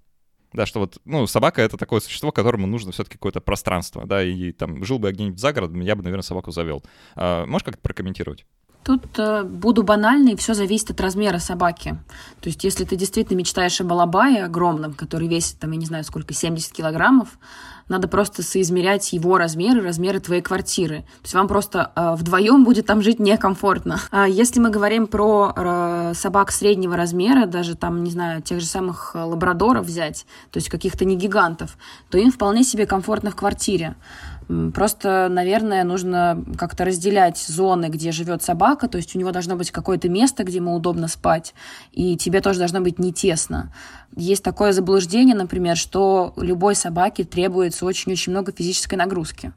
Да, что вот, ну, собака — это такое существо, которому нужно все-таки какое-то пространство, да, и там жил бы я где-нибудь за городом, я бы, наверное, собаку завел. А, можешь как-то прокомментировать? Тут э, буду банальной, все зависит от размера собаки. То есть, если ты действительно мечтаешь о балабае огромном, который весит, там, я не знаю, сколько, 70 килограммов, надо просто соизмерять его размеры, размеры твоей квартиры. То есть вам просто э, вдвоем будет там жить некомфортно. А если мы говорим про э, собак среднего размера, даже там, не знаю, тех же самых лабрадоров взять, то есть каких-то не гигантов, то им вполне себе комфортно в квартире. Просто, наверное, нужно как-то разделять зоны, где живет собака, то есть у него должно быть какое-то место, где ему удобно спать, и тебе тоже должно быть не тесно. Есть такое заблуждение, например, что любой собаке требуется очень-очень много физической нагрузки.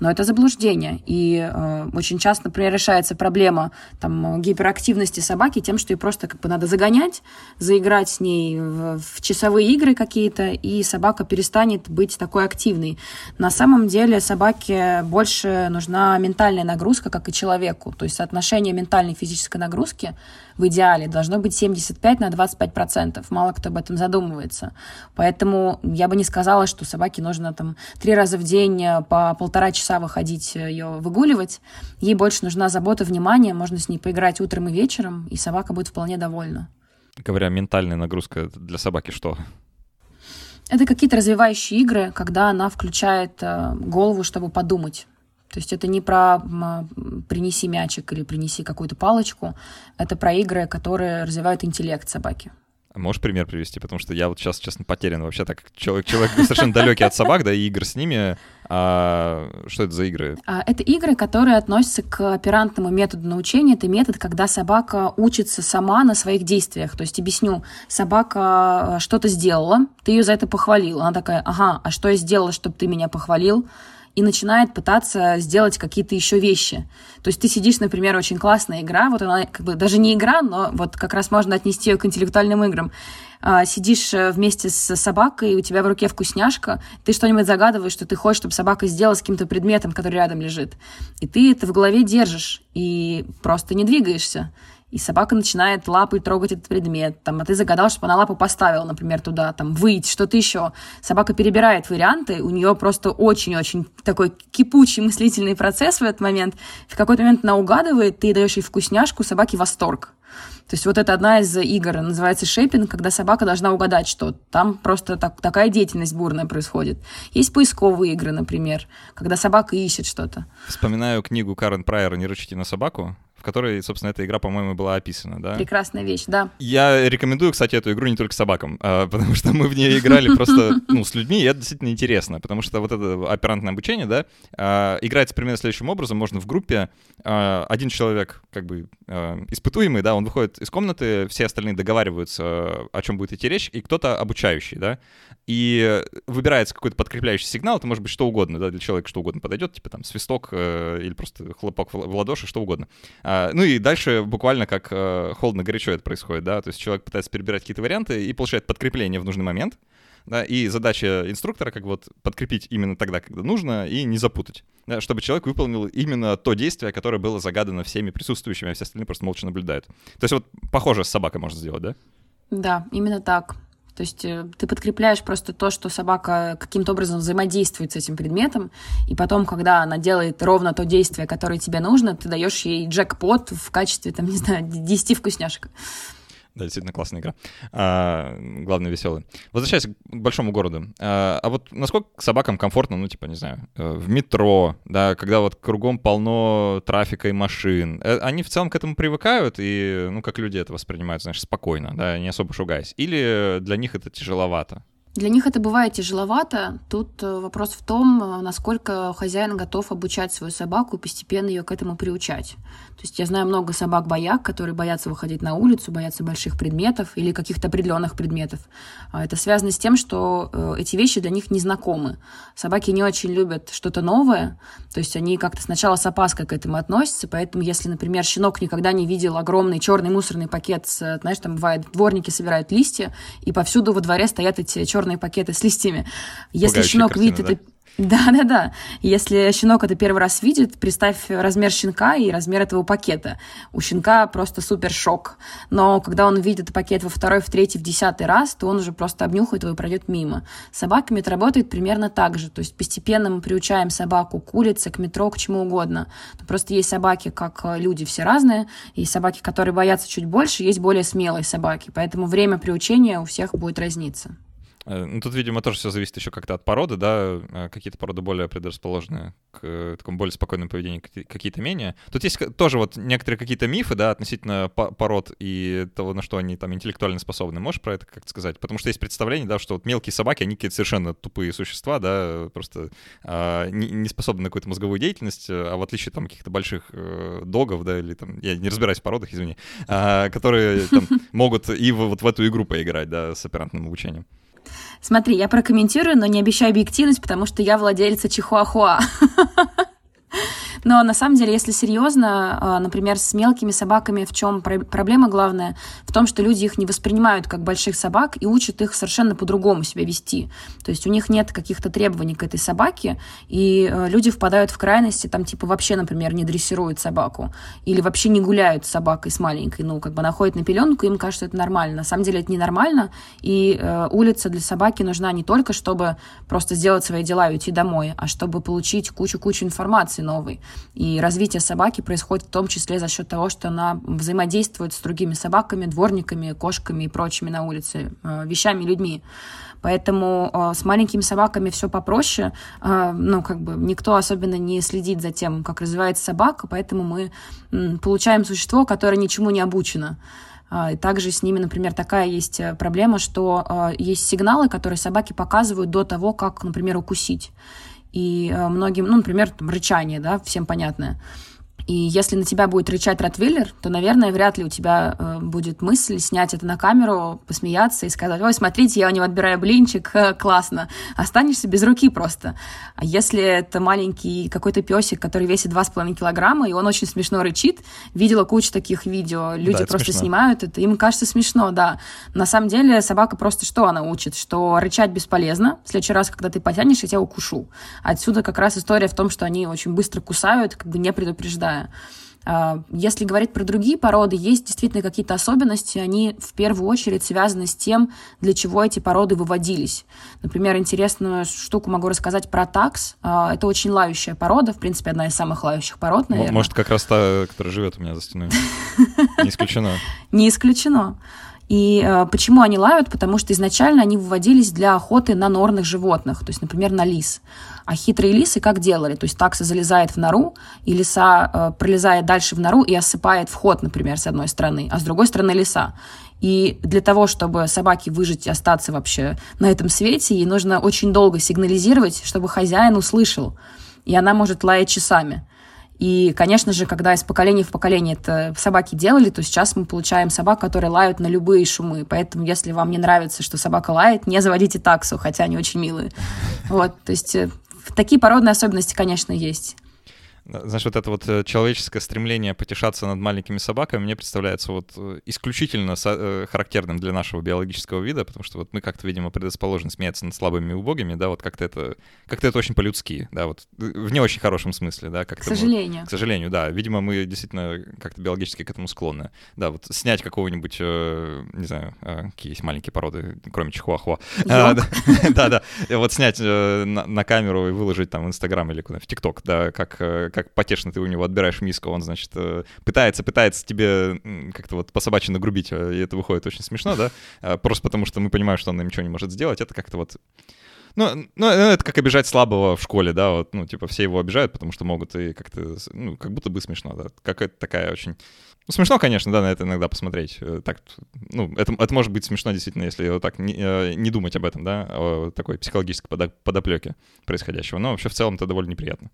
Но это заблуждение. И э, очень часто, например, решается проблема там, гиперактивности собаки тем, что ее просто как бы надо загонять, заиграть с ней в, в часовые игры какие-то, и собака перестанет быть такой активной. На самом деле собаке больше нужна ментальная нагрузка, как и человеку. То есть соотношение ментальной и физической нагрузки в идеале должно быть 75 на 25 процентов. Мало кто об этом задумывается. Поэтому я бы не сказала, что собаке нужно там три раза в день э, по полтора часа выходить э, ее выгуливать. Ей больше нужна забота, внимание. Можно с ней поиграть утром и вечером, и собака будет вполне довольна. Говоря, ментальная нагрузка для собаки что? Это какие-то развивающие игры, когда она включает э, голову, чтобы подумать. То есть это не про принеси мячик или принеси какую-то палочку, это про игры, которые развивают интеллект собаки. Можешь пример привести? Потому что я вот сейчас, честно, потерян вообще так. Человек, человек совершенно далекий от собак, да, и игр с ними. А что это за игры? А, это игры, которые относятся к оперантному методу научения. Это метод, когда собака учится сама на своих действиях. То есть, объясню, собака что-то сделала, ты ее за это похвалил. Она такая, ага, а что я сделала, чтобы ты меня похвалил? И начинает пытаться сделать какие-то еще вещи. То есть ты сидишь, например, очень классная игра, вот она как бы даже не игра, но вот как раз можно отнести ее к интеллектуальным играм. А, сидишь э, вместе с собакой, у тебя в руке вкусняшка, ты что-нибудь загадываешь, что ты хочешь, чтобы собака сделала с каким-то предметом, который рядом лежит. И ты это в голове держишь и просто не двигаешься и собака начинает лапой трогать этот предмет, там, а ты загадал, чтобы она лапу поставила, например, туда, там, выйти, что-то еще. Собака перебирает варианты, у нее просто очень-очень такой кипучий мыслительный процесс в этот момент. В какой-то момент она угадывает, ты даешь ей вкусняшку, собаке восторг. То есть вот это одна из игр, называется шейпинг, когда собака должна угадать что Там просто так, такая деятельность бурная происходит. Есть поисковые игры, например, когда собака ищет что-то. Вспоминаю книгу Карен Прайера «Не рычите на собаку», которой, собственно, эта игра, по-моему, была описана, да? Прекрасная вещь, да. Я рекомендую, кстати, эту игру не только собакам, а, потому что мы в ней играли просто, ну, с людьми, и это действительно интересно, потому что вот это оперантное обучение, да, а, играется примерно следующим образом, можно в группе, а, один человек, как бы, испытуемый, да, он выходит из комнаты, все остальные договариваются, о чем будет идти речь, и кто-то обучающий, да, и выбирается какой-то подкрепляющий сигнал, это может быть что угодно, да, для человека что угодно подойдет, типа там свисток э, или просто хлопок в ладоши, что угодно. А, ну и дальше буквально как э, холодно-горячо это происходит, да, то есть человек пытается перебирать какие-то варианты и получает подкрепление в нужный момент, да, и задача инструктора как вот подкрепить именно тогда, когда нужно, и не запутать, да, чтобы человек выполнил именно то действие, которое было загадано всеми присутствующими, а все остальные просто молча наблюдают. То есть вот похоже с собакой можно сделать, да? Да, именно так. То есть э, ты подкрепляешь просто то, что собака каким-то образом взаимодействует с этим предметом, и потом, когда она делает ровно то действие, которое тебе нужно, ты даешь ей джекпот в качестве, там, не знаю, 10 вкусняшек. Да, действительно классная игра. А, главное, веселая. Возвращаясь к большому городу. А, а вот насколько собакам комфортно, ну, типа, не знаю, э, в метро, да, когда вот кругом полно трафика и машин. Э, они в целом к этому привыкают и, ну, как люди это воспринимают, знаешь, спокойно, да, не особо шугаясь. Или для них это тяжеловато? Для них это бывает тяжеловато. Тут э, вопрос в том, э, насколько хозяин готов обучать свою собаку и постепенно ее к этому приучать. То есть я знаю много собак-бояк, которые боятся выходить на улицу, боятся больших предметов или каких-то определенных предметов. А это связано с тем, что э, эти вещи для них незнакомы. Собаки не очень любят что-то новое, то есть они как-то сначала с опаской к этому относятся, поэтому если, например, щенок никогда не видел огромный черный мусорный пакет, с, знаешь, там бывает, дворники собирают листья, и повсюду во дворе стоят эти черные черные пакеты с листьями. Если Пугающая щенок картина, видит да? это да, да, да. Если щенок это первый раз видит, представь размер щенка и размер этого пакета. У щенка просто супер шок. Но когда он видит пакет во второй, в третий, в десятый раз, то он уже просто обнюхает его и пройдет мимо. С собаками это работает примерно так же. То есть постепенно мы приучаем собаку к улице, к метро, к чему угодно. Но просто есть собаки, как люди, все разные. Есть собаки, которые боятся чуть больше, есть более смелые собаки. Поэтому время приучения у всех будет разниться. Э, ну, тут, видимо, тоже все зависит еще как-то от породы, да, э, какие-то породы более предрасположены к э, такому более спокойному поведению, какие-то менее. Тут есть тоже вот некоторые какие-то мифы, да, относительно пород и того, на что они там интеллектуально способны. Можешь про это как-то сказать? Потому что есть представление, да, что вот мелкие собаки, они какие-то совершенно тупые существа, да, просто а, не, не способны на какую-то мозговую деятельность, а в отличие там каких-то больших э, догов, да, или там, я не разбираюсь в породах, извини, а, которые там могут и в, вот в эту игру поиграть, да, с оперантным обучением. Смотри, я прокомментирую, но не обещаю объективность, потому что я владелица Чихуахуа. Но на самом деле, если серьезно, а, например, с мелкими собаками в чем проблема главная? В том, что люди их не воспринимают как больших собак и учат их совершенно по-другому себя вести. То есть у них нет каких-то требований к этой собаке, и а, люди впадают в крайности, там типа вообще, например, не дрессируют собаку или вообще не гуляют с собакой с маленькой, ну, как бы находят на пеленку, им кажется это нормально. На самом деле это ненормально, и э, улица для собаки нужна не только, чтобы просто сделать свои дела и уйти домой, а чтобы получить кучу-кучу информации новой. И развитие собаки происходит в том числе за счет того, что она взаимодействует с другими собаками, дворниками, кошками и прочими на улице, э, вещами, людьми. Поэтому э, с маленькими собаками все попроще. Э, ну, как бы никто особенно не следит за тем, как развивается собака, поэтому мы получаем существо, которое ничему не обучено. Также с ними, например, такая есть проблема, что есть сигналы, которые собаки показывают до того, как, например, укусить и э, многим, ну, например, там, рычание, да, всем понятное. И если на тебя будет рычать Ротвейлер, то, наверное, вряд ли у тебя э, будет мысль снять это на камеру, посмеяться и сказать, ой, смотрите, я у него отбираю блинчик, классно. Останешься без руки просто. А если это маленький какой-то песик, который весит 2,5 килограмма, и он очень смешно рычит, видела кучу таких видео, люди да, просто смешно. снимают это, им кажется смешно, да. На самом деле собака просто что она учит? Что рычать бесполезно, в следующий раз, когда ты потянешь, я тебя укушу. Отсюда как раз история в том, что они очень быстро кусают, как бы не предупреждая А, если говорить про другие породы, есть действительно какие-то особенности, они в первую очередь связаны с тем, для чего эти породы выводились. Например, интересную штуку могу рассказать про такс. А, это очень лающая порода, в принципе, одна из самых лающих пород, наверное. Может, как раз та, которая живет у меня за стеной. Не исключено. Не исключено. И э, почему они лают? Потому что изначально они выводились для охоты на норных животных, то есть, например, на лис. А хитрые лисы как делали? То есть такса залезает в нору, и лиса э, пролезает дальше в нору и осыпает вход, например, с одной стороны, а с другой стороны лиса. И для того, чтобы собаке выжить и остаться вообще на этом свете, ей нужно очень долго сигнализировать, чтобы хозяин услышал. И она может лаять часами. И, конечно же, когда из поколения в поколение это собаки делали, то сейчас мы получаем собак, которые лают на любые шумы. Поэтому, если вам не нравится, что собака лает, не заводите таксу, хотя они очень милые. Вот, то есть э, такие породные особенности, конечно, есть. Знаешь, вот это вот э, человеческое стремление потешаться над маленькими собаками мне представляется вот э, исключительно э, характерным для нашего биологического вида, потому что вот мы как-то, видимо, предрасположены смеяться над слабыми и убогими, да, вот как-то это, как-то это очень по-людски, да, вот в не очень хорошем смысле, да, как-то. К сожалению. Мы, к сожалению, да. Видимо, мы действительно как-то биологически к этому склонны. Да, вот снять какого-нибудь, не знаю, какие есть маленькие породы, кроме чихуахуа. А, да, да. Вот снять на камеру и выложить там в Инстаграм или куда в ТикТок, да, как как потешно ты у него отбираешь миску, он, значит, э, пытается, пытается тебе как-то вот по-собачьи грубить, э, и это выходит очень смешно, да, а, просто потому что мы понимаем, что он ничего не может сделать, это как-то вот ну, ну, это как обижать слабого в школе, да, вот, ну, типа, все его обижают, потому что могут и как-то, ну, как будто бы смешно, да, какая-то такая очень... Ну, смешно, конечно, да, на это иногда посмотреть. Э, так, ну, это, это может быть смешно, действительно, если вот так не, не думать об этом, да, о такой психологической подоплеке происходящего, но вообще в целом это довольно неприятно.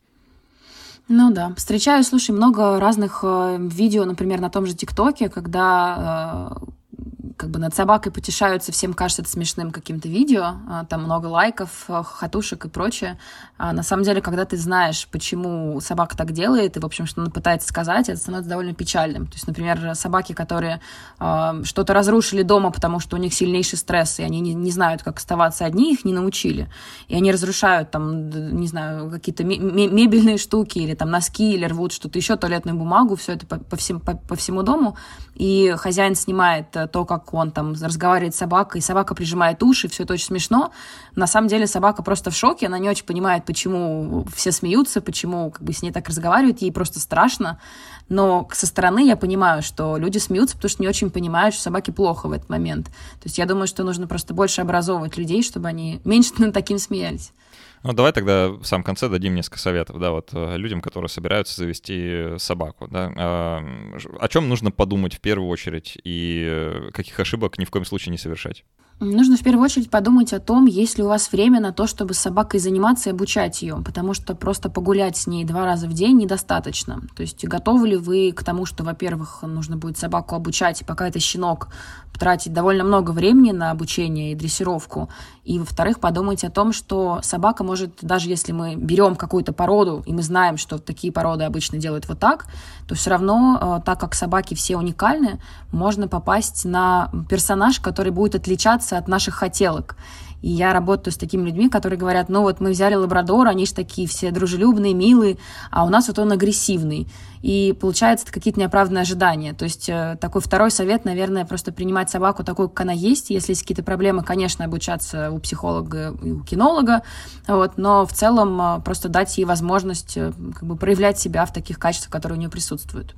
Ну да. Встречаю, слушай, много разных э, видео, например, на том же ТикТоке, когда э, как бы над собакой потешаются, всем кажется это смешным каким-то видео, а, там много лайков, а, хохотушек и прочее. А на самом деле, когда ты знаешь, почему собака так делает, и, в общем, что она пытается сказать, это становится довольно печальным. То есть, например, собаки, которые э, что-то разрушили дома, потому что у них сильнейший стресс, и они не, не знают, как оставаться одни, их не научили. И они разрушают там, не знаю, какие-то мебельные штуки, или там носки, или рвут что-то еще, туалетную бумагу, все это по, по, всем, по, по всему дому, и хозяин снимает то, как как он там разговаривает с собакой, и собака прижимает уши, все это очень смешно. На самом деле собака просто в шоке, она не очень понимает, почему все смеются, почему как бы с ней так разговаривают, ей просто страшно. Но со стороны я понимаю, что люди смеются, потому что не очень понимают, что собаке плохо в этот момент. То есть я думаю, что нужно просто больше образовывать людей, чтобы они меньше над таким смеялись. Ну, давай тогда в самом конце дадим несколько советов, да, вот э, людям, которые собираются завести собаку, да. А, о чем нужно подумать в первую очередь и э, каких ошибок ни в коем случае не совершать? Нужно в первую очередь подумать о том, есть ли у вас время на то, чтобы с собакой заниматься и обучать ее, потому что просто погулять с ней два раза в день недостаточно. То есть готовы ли вы к тому, что, во-первых, нужно будет собаку обучать, пока это щенок, тратить довольно много времени на обучение и дрессировку, и, во-вторых, подумать о том, что собака может, даже если мы берем какую-то породу, и мы знаем, что такие породы обычно делают вот так, то все равно, э, так как собаки все уникальны, можно попасть на персонаж, который будет отличаться от наших хотелок. И я работаю с такими людьми, которые говорят, ну вот мы взяли лабрадора, они же такие все дружелюбные, милые, а у нас вот он агрессивный. И получается какие-то неоправданные ожидания. То есть э, такой второй совет, наверное, просто принимать собаку такой, как она есть. Если есть какие-то проблемы, конечно, обучаться у психолога и у кинолога, вот, но в целом э, просто дать ей возможность э, как бы проявлять себя в таких качествах, которые у нее присутствуют.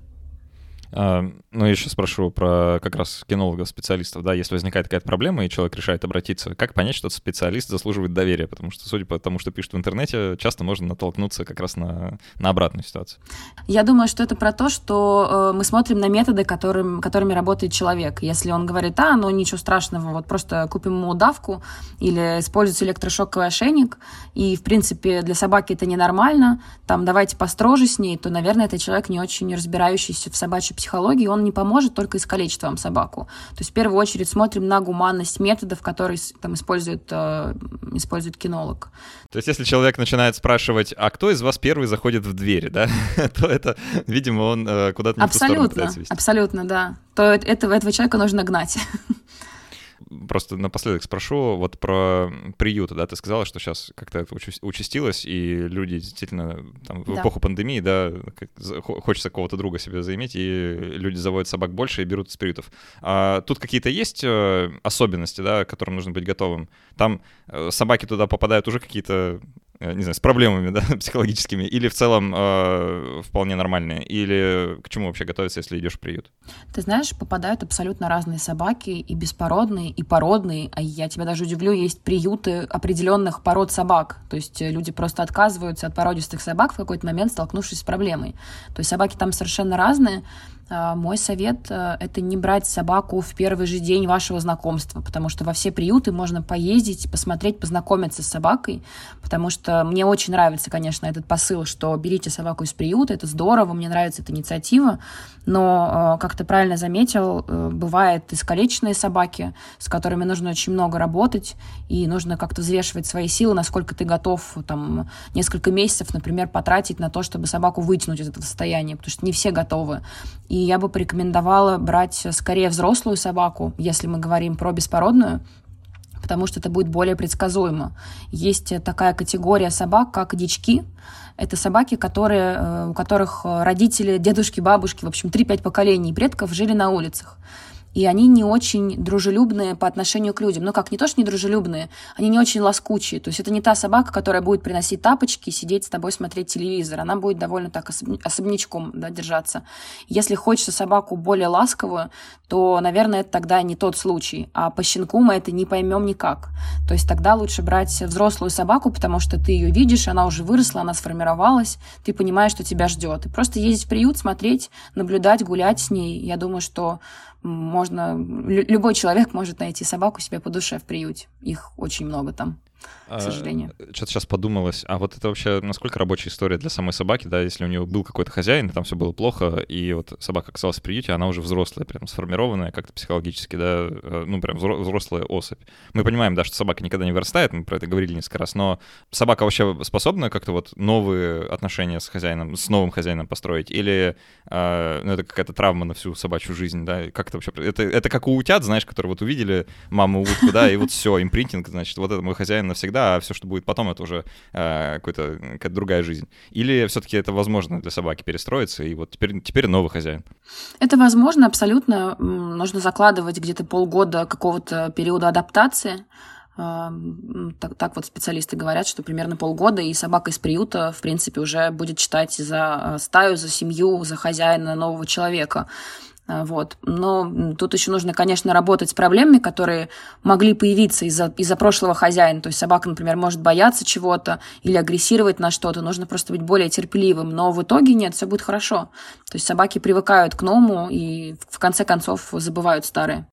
А, ну, еще спрошу про как раз кинологов, специалистов, да, если возникает какая-то проблема, и человек решает обратиться, как понять, что этот специалист заслуживает доверия? Потому что, судя по тому, что пишут в интернете, часто можно натолкнуться как раз на, на обратную ситуацию. Я думаю, что это про то, что э, мы смотрим на методы, которым, которыми работает человек. Если он говорит, а, ну ничего страшного, вот просто купим ему удавку или используется электрошоковый ошейник, и, в принципе, для собаки это ненормально, там, давайте построже с ней, то, наверное, это человек не очень разбирающийся в собачьей психологии, он не поможет, только искалечит вам собаку. То есть в первую очередь смотрим на гуманность методов, которые там использует, э, использует кинолог. То есть если человек начинает спрашивать, а кто из вас первый заходит в двери, да, то это, видимо, он э, куда-то не абсолютно, в ту сторону Абсолютно, да. То этого, этого человека нужно гнать. просто напоследок спрошу вот про приюты, да, ты сказала, что сейчас как-то это участилось, и люди действительно там, в да. эпоху пандемии, да, хочется кого-то друга себе заиметь, и люди заводят собак больше и берут из приютов. А тут какие-то есть э, особенности, да, к которым нужно быть готовым? Там э, собаки туда попадают уже какие-то не знаю, с проблемами, да, психологическими, или в целом э, вполне нормальные, или к чему вообще готовиться, если идешь в приют? Ты знаешь, попадают абсолютно разные собаки, и беспородные, и породные, а я тебя даже удивлю, есть приюты определенных пород собак, то есть э, люди просто отказываются от породистых собак в какой-то момент, столкнувшись с проблемой. То есть собаки там совершенно разные, мой совет э, — это не брать собаку в первый же день вашего знакомства, потому что во все приюты можно поездить, посмотреть, познакомиться с собакой, потому что мне очень нравится, конечно, этот посыл, что берите собаку из приюта, это здорово, мне нравится эта инициатива, но, э, как ты правильно заметил, э, бывают искалеченные собаки, с которыми нужно очень много работать, и нужно как-то взвешивать свои силы, насколько ты готов там несколько месяцев, например, потратить на то, чтобы собаку вытянуть из этого состояния, потому что не все готовы. И я бы порекомендовала брать скорее взрослую собаку, если мы говорим про беспородную, потому что это будет более предсказуемо. Есть такая категория собак, как дички. Это собаки, которые, э, у которых родители, дедушки, бабушки, в общем, 3-5 поколений предков жили на улицах и они не очень дружелюбные по отношению к людям. Ну как, не то, что не дружелюбные, они не очень ласкучие. То есть это не та собака, которая будет приносить тапочки, сидеть с тобой, смотреть телевизор. Она будет довольно так особнячком да, держаться. Если хочется собаку более ласковую, то, наверное, это тогда не тот случай. А по щенку мы это не поймем никак. То есть тогда лучше брать взрослую собаку, потому что ты ее видишь, она уже выросла, она сформировалась, ты понимаешь, что тебя ждет. И просто ездить в приют, смотреть, наблюдать, гулять с ней. Я думаю, что можно, любой человек может найти собаку себе по душе в приюте. Их очень много там к сожалению. А, что-то сейчас подумалось, а вот это вообще насколько рабочая история для самой собаки, да, если у нее был какой-то хозяин, там все было плохо, и вот собака оказалась в приюте, она уже взрослая, прям сформированная как-то психологически, да, э, ну прям взрослая особь. Мы понимаем, да, что собака никогда не вырастает, мы про это говорили несколько раз, но собака вообще способна как-то вот новые отношения с хозяином, с новым хозяином построить, или э, ну, это какая-то травма на всю собачью жизнь, да, как это вообще, это, это как у утят, знаешь, которые вот увидели маму утку, да, и вот все, импринтинг, значит, вот это мой хозяин навсегда, а все, что будет потом, это уже э, какая-то другая жизнь. Или все-таки это возможно для собаки перестроиться, и вот теперь, теперь новый хозяин? Это возможно абсолютно. Нужно закладывать где-то полгода какого-то периода адаптации. Так, так вот специалисты говорят, что примерно полгода, и собака из приюта, в принципе, уже будет читать за стаю, за семью, за хозяина нового человека. А, вот. Но тут еще нужно, конечно, работать с проблемами, которые могли появиться из-за из прошлого хозяина. То есть собака, например, может бояться чего-то или агрессировать на что-то. Нужно просто быть более терпеливым. Но в итоге нет, все будет хорошо. То есть собаки привыкают к новому и в конце концов забывают старые.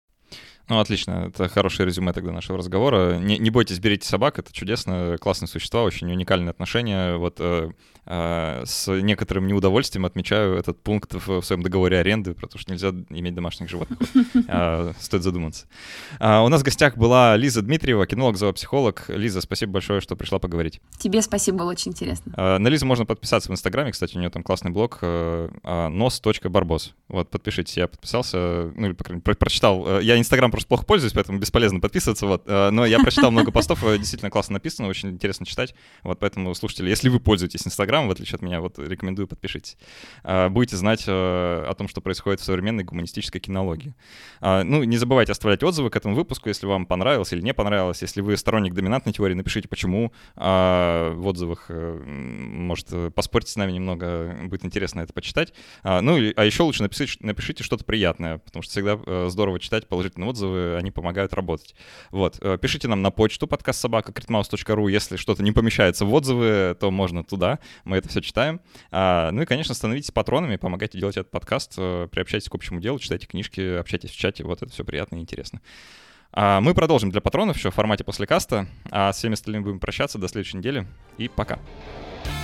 Ну, отлично. Это хорошее резюме тогда нашего разговора. Не, не бойтесь, берите собак. Это чудесно. Классные существа, очень уникальные отношения. Вот э, э, с некоторым неудовольствием отмечаю этот пункт в, в своем договоре аренды, потому что нельзя иметь домашних животных. Э, стоит задуматься. Э, у нас в гостях была Лиза Дмитриева, кинолог, зоопсихолог. Лиза, спасибо большое, что пришла поговорить. Тебе спасибо, было очень интересно. Э, на Лизу можно подписаться в Инстаграме. Кстати, у нее там классный блог э, нос.барбос. Вот, подпишитесь. Я подписался, ну, или, по крайней мере, прочитал. Э, я Инстаграм просто плохо пользуюсь, поэтому бесполезно подписываться. Вот. Э, но я прочитал много постов, э, действительно классно написано, очень интересно читать. Вот поэтому, слушатели, если вы пользуетесь Инстаграмом, в отличие от меня, вот рекомендую, подпишитесь. Э, будете знать о том, что происходит в современной гуманистической кинологии. Ну, не забывайте оставлять отзывы к этому выпуску, если вам понравилось или не понравилось. Если вы сторонник доминантной теории, напишите, почему в отзывах. Может, поспорьте с нами немного, будет интересно это почитать. Ну, а еще лучше напишите, напишите что-то приятное, потому что всегда здорово читать положительные отзывы, они помогают работать. Вот. Э, пишите нам на почту подкаст собака Если что-то не помещается в отзывы, то можно туда. Мы это все читаем. А, ну и, конечно, становитесь патронами, помогайте делать этот подкаст, э, приобщайтесь к общему делу, читайте книжки, общайтесь в чате. Вот это все приятно и интересно. А мы продолжим для патронов еще в формате после каста. А с всеми остальными будем прощаться до следующей недели. И пока. Пока.